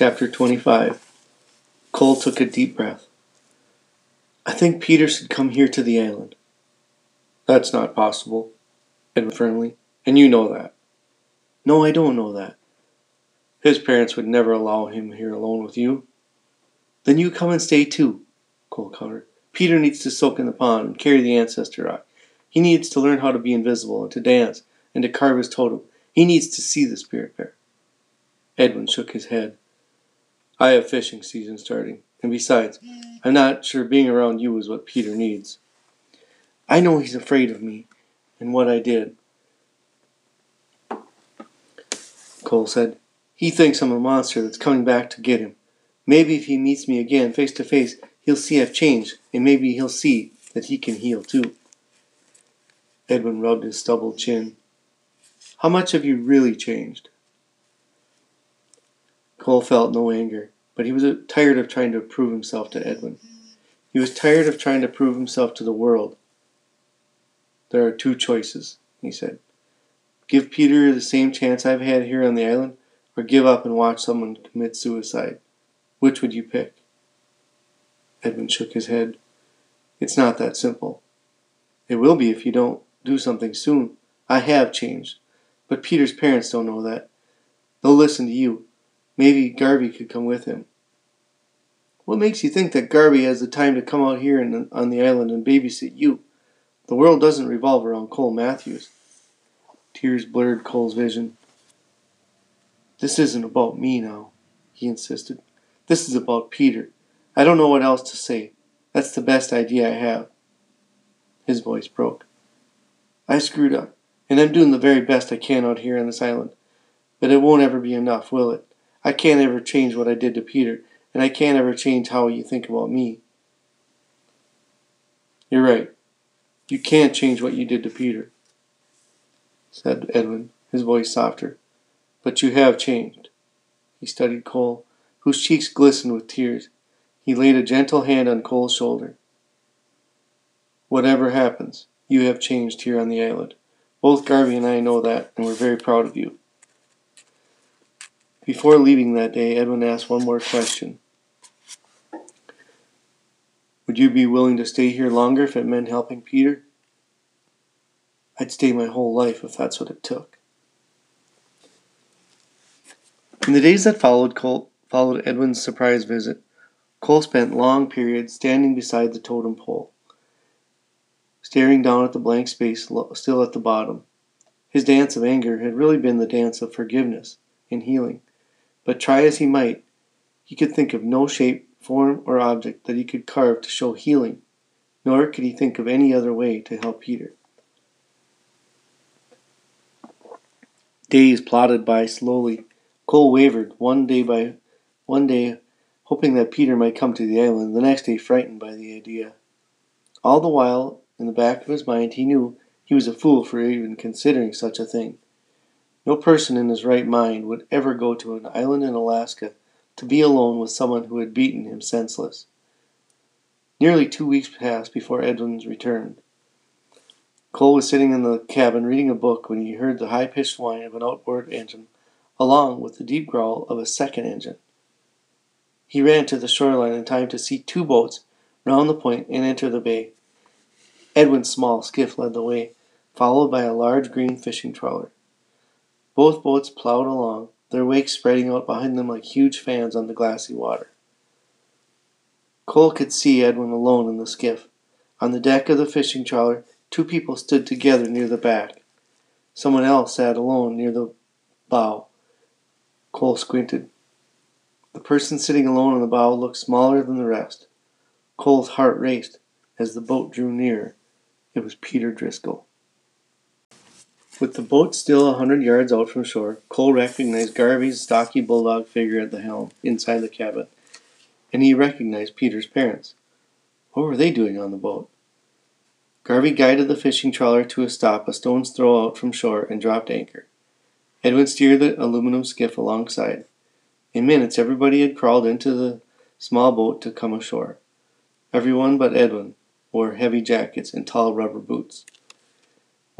Chapter 25 Cole took a deep breath. I think Peter should come here to the island. That's not possible, Edwin firmly, and you know that. No, I don't know that. His parents would never allow him here alone with you. Then you come and stay too, Cole countered. Peter needs to soak in the pond and carry the ancestor rock. He needs to learn how to be invisible and to dance and to carve his totem. He needs to see the spirit bear. Edwin shook his head. I have fishing season starting, and besides, I'm not sure being around you is what Peter needs. I know he's afraid of me and what I did, Cole said. He thinks I'm a monster that's coming back to get him. Maybe if he meets me again face to face, he'll see I've changed, and maybe he'll see that he can heal too. Edwin rubbed his stubbled chin. How much have you really changed? Cole felt no anger, but he was uh, tired of trying to prove himself to Edwin. He was tired of trying to prove himself to the world. There are two choices, he said. Give Peter the same chance I've had here on the island, or give up and watch someone commit suicide. Which would you pick? Edwin shook his head. It's not that simple. It will be if you don't do something soon. I have changed, but Peter's parents don't know that. They'll listen to you. Maybe Garvey could come with him. What makes you think that Garvey has the time to come out here and, on the island and babysit you? The world doesn't revolve around Cole Matthews. Tears blurred Cole's vision. This isn't about me now, he insisted. This is about Peter. I don't know what else to say. That's the best idea I have. His voice broke. I screwed up, and I'm doing the very best I can out here on this island. But it won't ever be enough, will it? I can't ever change what I did to Peter, and I can't ever change how you think about me. You're right. You can't change what you did to Peter said Edwin, his voice softer. But you have changed. He studied Cole, whose cheeks glistened with tears. He laid a gentle hand on Cole's shoulder. Whatever happens, you have changed here on the island. Both Garvey and I know that, and we're very proud of you. Before leaving that day, Edwin asked one more question. Would you be willing to stay here longer if it meant helping Peter? I'd stay my whole life if that's what it took. In the days that followed Cole, followed Edwin's surprise visit, Cole spent long periods standing beside the totem pole, staring down at the blank space still at the bottom. His dance of anger had really been the dance of forgiveness and healing, but try as he might, he could think of no shape, form, or object that he could carve to show healing, nor could he think of any other way to help Peter. Days plodded by slowly. Cole wavered, one day by one day hoping that Peter might come to the island, the next day frightened by the idea. All the while, in the back of his mind, he knew he was a fool for even considering such a thing. No person in his right mind would ever go to an island in Alaska to be alone with someone who had beaten him senseless. Nearly two weeks passed before Edwin's return. Cole was sitting in the cabin reading a book when he heard the high pitched whine of an outboard engine, along with the deep growl of a second engine. He ran to the shoreline in time to see two boats round the point and enter the bay. Edwin's small skiff led the way, followed by a large green fishing trawler. Both boats plowed along, their wakes spreading out behind them like huge fans on the glassy water. Cole could see Edwin alone in the skiff. On the deck of the fishing trawler, Two people stood together near the back. Someone else sat alone near the bow. Cole squinted. The person sitting alone on the bow looked smaller than the rest. Cole's heart raced as the boat drew near. It was Peter Driscoll. With the boat still a hundred yards out from shore, Cole recognized Garvey's stocky bulldog figure at the helm inside the cabin, and he recognized Peter's parents. What were they doing on the boat? Garvey guided the fishing trawler to a stop a stone's throw out from shore and dropped anchor. Edwin steered the aluminum skiff alongside. In minutes, everybody had crawled into the small boat to come ashore. Everyone but Edwin wore heavy jackets and tall rubber boots.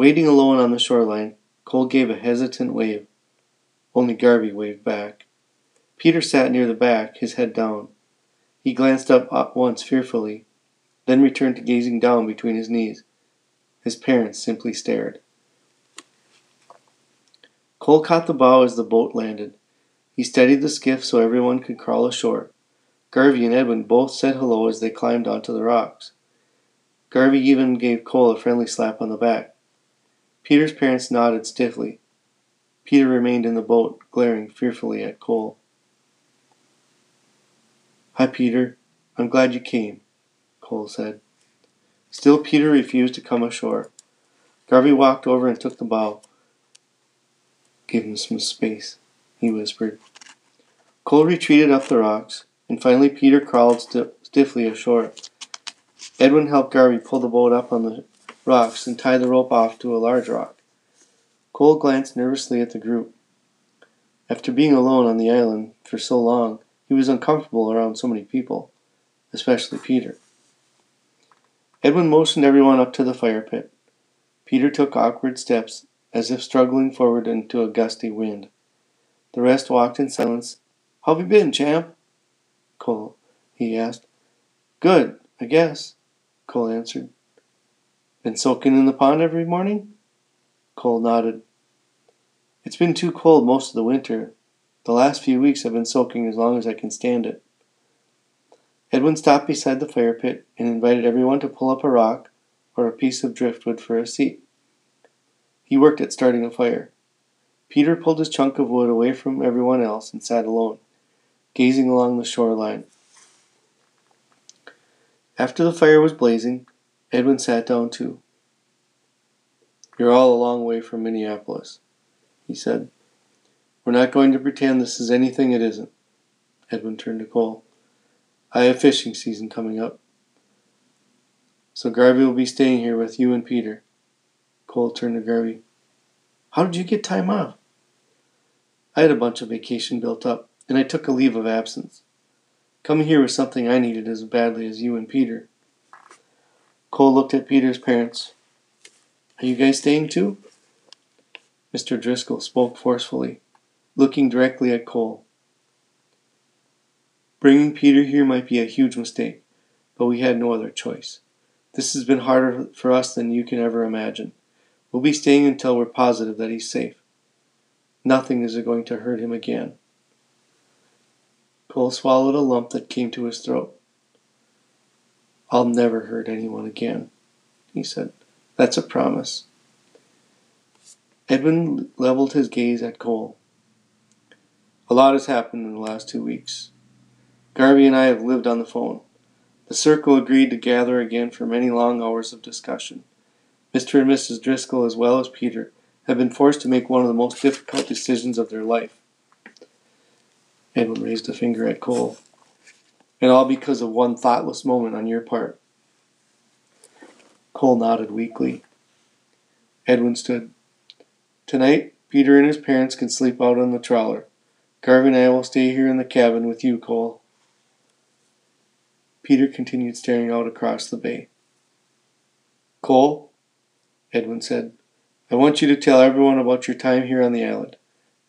Waiting alone on the shoreline, Cole gave a hesitant wave. Only Garvey waved back. Peter sat near the back, his head down. He glanced up once fearfully, then returned to gazing down between his knees. His parents simply stared. Cole caught the bow as the boat landed. He steadied the skiff so everyone could crawl ashore. Garvey and Edwin both said hello as they climbed onto the rocks. Garvey even gave Cole a friendly slap on the back. Peter's parents nodded stiffly. Peter remained in the boat, glaring fearfully at Cole. Hi, Peter. I'm glad you came, Cole said. Still, Peter refused to come ashore. Garvey walked over and took the bow. Give him some space, he whispered. Cole retreated up the rocks, and finally Peter crawled st- stiffly ashore. Edwin helped Garvey pull the boat up on the rocks and tie the rope off to a large rock. Cole glanced nervously at the group. After being alone on the island for so long, he was uncomfortable around so many people, especially Peter. Edwin motioned everyone up to the fire pit. Peter took awkward steps as if struggling forward into a gusty wind. The rest walked in silence. How have you been, champ? Cole, he asked. Good, I guess, Cole answered. Been soaking in the pond every morning? Cole nodded. It's been too cold most of the winter. The last few weeks I've been soaking as long as I can stand it. Edwin stopped beside the fire pit and invited everyone to pull up a rock or a piece of driftwood for a seat. He worked at starting a fire. Peter pulled his chunk of wood away from everyone else and sat alone, gazing along the shoreline. After the fire was blazing, Edwin sat down too. You're all a long way from Minneapolis, he said. We're not going to pretend this is anything it isn't. Edwin turned to Cole. I have fishing season coming up. So Garvey will be staying here with you and Peter. Cole turned to Garvey. How did you get time off? I had a bunch of vacation built up, and I took a leave of absence. Coming here was something I needed as badly as you and Peter. Cole looked at Peter's parents. Are you guys staying too? Mr. Driscoll spoke forcefully, looking directly at Cole. Bringing Peter here might be a huge mistake, but we had no other choice. This has been harder for us than you can ever imagine. We'll be staying until we're positive that he's safe. Nothing is going to hurt him again. Cole swallowed a lump that came to his throat. I'll never hurt anyone again, he said. That's a promise. Edwin leveled his gaze at Cole. A lot has happened in the last two weeks. Garvey and I have lived on the phone. The circle agreed to gather again for many long hours of discussion. Mr. and Mrs. Driscoll, as well as Peter, have been forced to make one of the most difficult decisions of their life. Edwin raised a finger at Cole. And all because of one thoughtless moment on your part. Cole nodded weakly. Edwin stood. Tonight, Peter and his parents can sleep out on the trawler. Garvey and I will stay here in the cabin with you, Cole. Peter continued staring out across the bay. Cole, Edwin said. I want you to tell everyone about your time here on the island.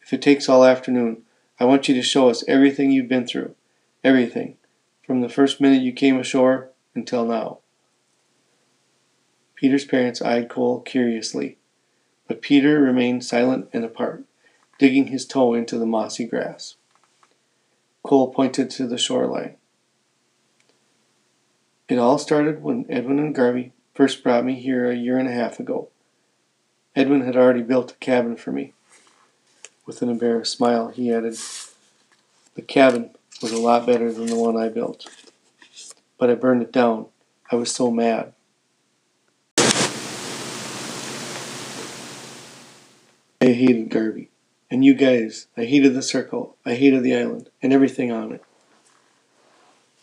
If it takes all afternoon, I want you to show us everything you've been through. Everything. From the first minute you came ashore until now. Peter's parents eyed Cole curiously, but Peter remained silent and apart, digging his toe into the mossy grass. Cole pointed to the shoreline. It all started when Edwin and Garvey first brought me here a year and a half ago. Edwin had already built a cabin for me. With an embarrassed smile, he added, The cabin was a lot better than the one I built. But I burned it down. I was so mad. I hated Garvey. And you guys. I hated the circle. I hated the island. And everything on it.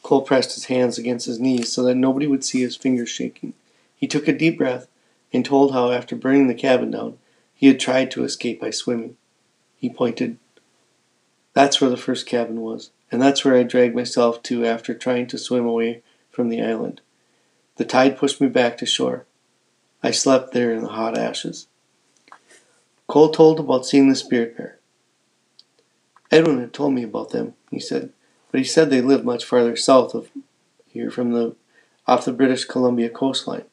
Cole pressed his hands against his knees so that nobody would see his fingers shaking. He took a deep breath and told how, after burning the cabin down, he had tried to escape by swimming. He pointed. That's where the first cabin was, and that's where I dragged myself to after trying to swim away from the island. The tide pushed me back to shore. I slept there in the hot ashes. Cole told about seeing the spirit bear. Edwin had told me about them, he said, but he said they lived much farther south of here from the off the British Columbia coastline.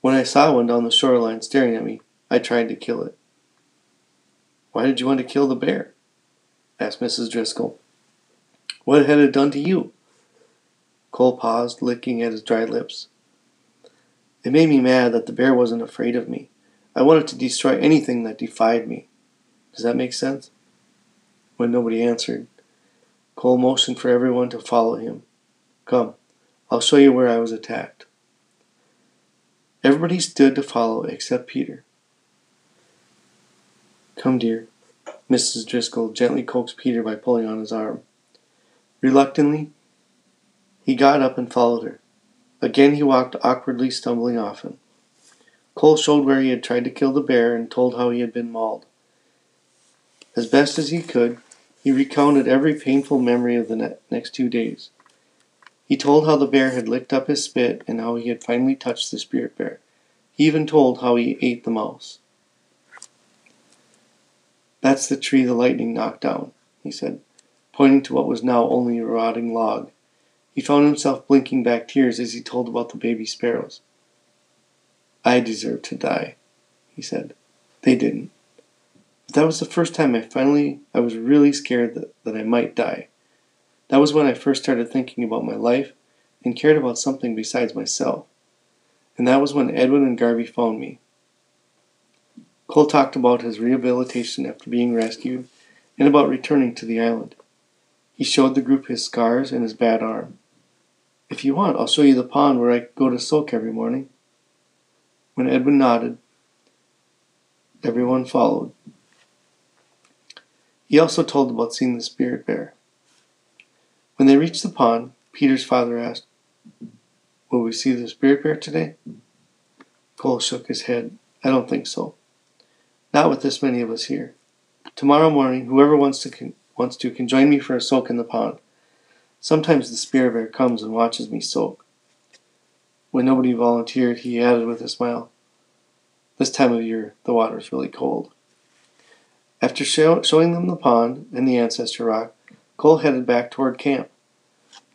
When I saw one down the shoreline staring at me, I tried to kill it. Why did you want to kill the bear? asked Mrs. Driscoll. What had it done to you? Cole paused, licking at his dry lips. It made me mad that the bear wasn't afraid of me. I wanted to destroy anything that defied me. Does that make sense? When nobody answered, Cole motioned for everyone to follow him. Come, I'll show you where I was attacked. Everybody stood to follow except Peter. Come, dear. Mrs. Driscoll gently coaxed Peter by pulling on his arm. Reluctantly, he got up and followed her. Again he walked awkwardly, stumbling often. Cole showed where he had tried to kill the bear and told how he had been mauled. As best as he could, he recounted every painful memory of the ne- next two days. He told how the bear had licked up his spit and how he had finally touched the spirit bear. He even told how he ate the mouse. That's the tree the lightning knocked down, he said, pointing to what was now only a rotting log. He found himself blinking back tears as he told about the baby sparrows. I deserve to die, he said. They didn't. But that was the first time I finally I was really scared that, that I might die. That was when I first started thinking about my life and cared about something besides myself. And that was when Edwin and Garvey found me. Cole talked about his rehabilitation after being rescued and about returning to the island. He showed the group his scars and his bad arm. If you want, I'll show you the pond where I go to soak every morning. When Edwin nodded, everyone followed. He also told about seeing the spirit bear. When they reached the pond, Peter's father asked, Will we see the spirit bear today? Cole shook his head. I don't think so. Not with this many of us here. Tomorrow morning, whoever wants to can, wants to can join me for a soak in the pond. Sometimes the spirit bear comes and watches me soak. When nobody volunteered, he added with a smile, This time of year, the water is really cold. After show, showing them the pond and the ancestor rock, Cole headed back toward camp.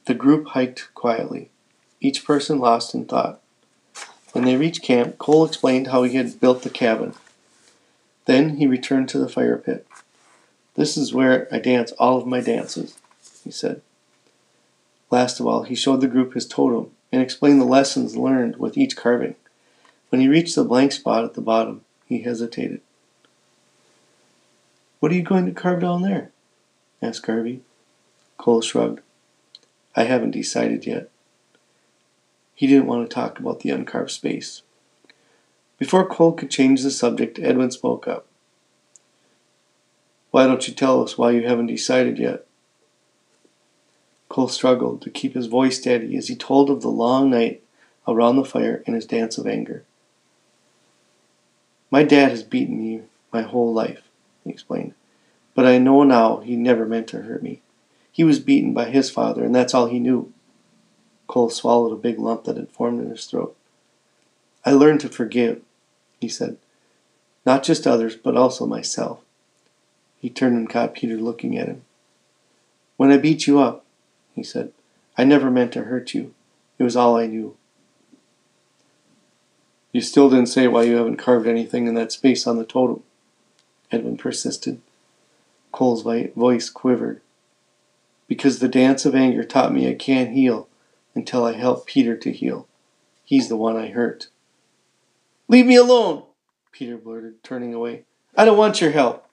The group hiked quietly, each person lost in thought. When they reached camp, Cole explained how he had built the cabin. Then he returned to the fire pit. This is where I dance all of my dances, he said. Last of all, he showed the group his totem and explained the lessons learned with each carving. When he reached the blank spot at the bottom, he hesitated. What are you going to carve down there? asked Garvey. Cole shrugged. I haven't decided yet. He didn't want to talk about the uncarved space. Before Cole could change the subject, Edwin spoke up. Why don't you tell us why you haven't decided yet? Cole struggled to keep his voice steady as he told of the long night around the fire and his dance of anger. My dad has beaten me my whole life, he explained. But I know now he never meant to hurt me. He was beaten by his father, and that's all he knew. Cole swallowed a big lump that had formed in his throat. I learned to forgive, he said. Not just others, but also myself. He turned and caught Peter looking at him. When I beat you up, he said, I never meant to hurt you. It was all I knew. You still didn't say why you haven't carved anything in that space on the totem, Edwin persisted. Cole's voice quivered. Because the dance of anger taught me I can't heal until I help Peter to heal. He's the one I hurt. Leave me alone, Peter blurted, turning away. I don't want your help.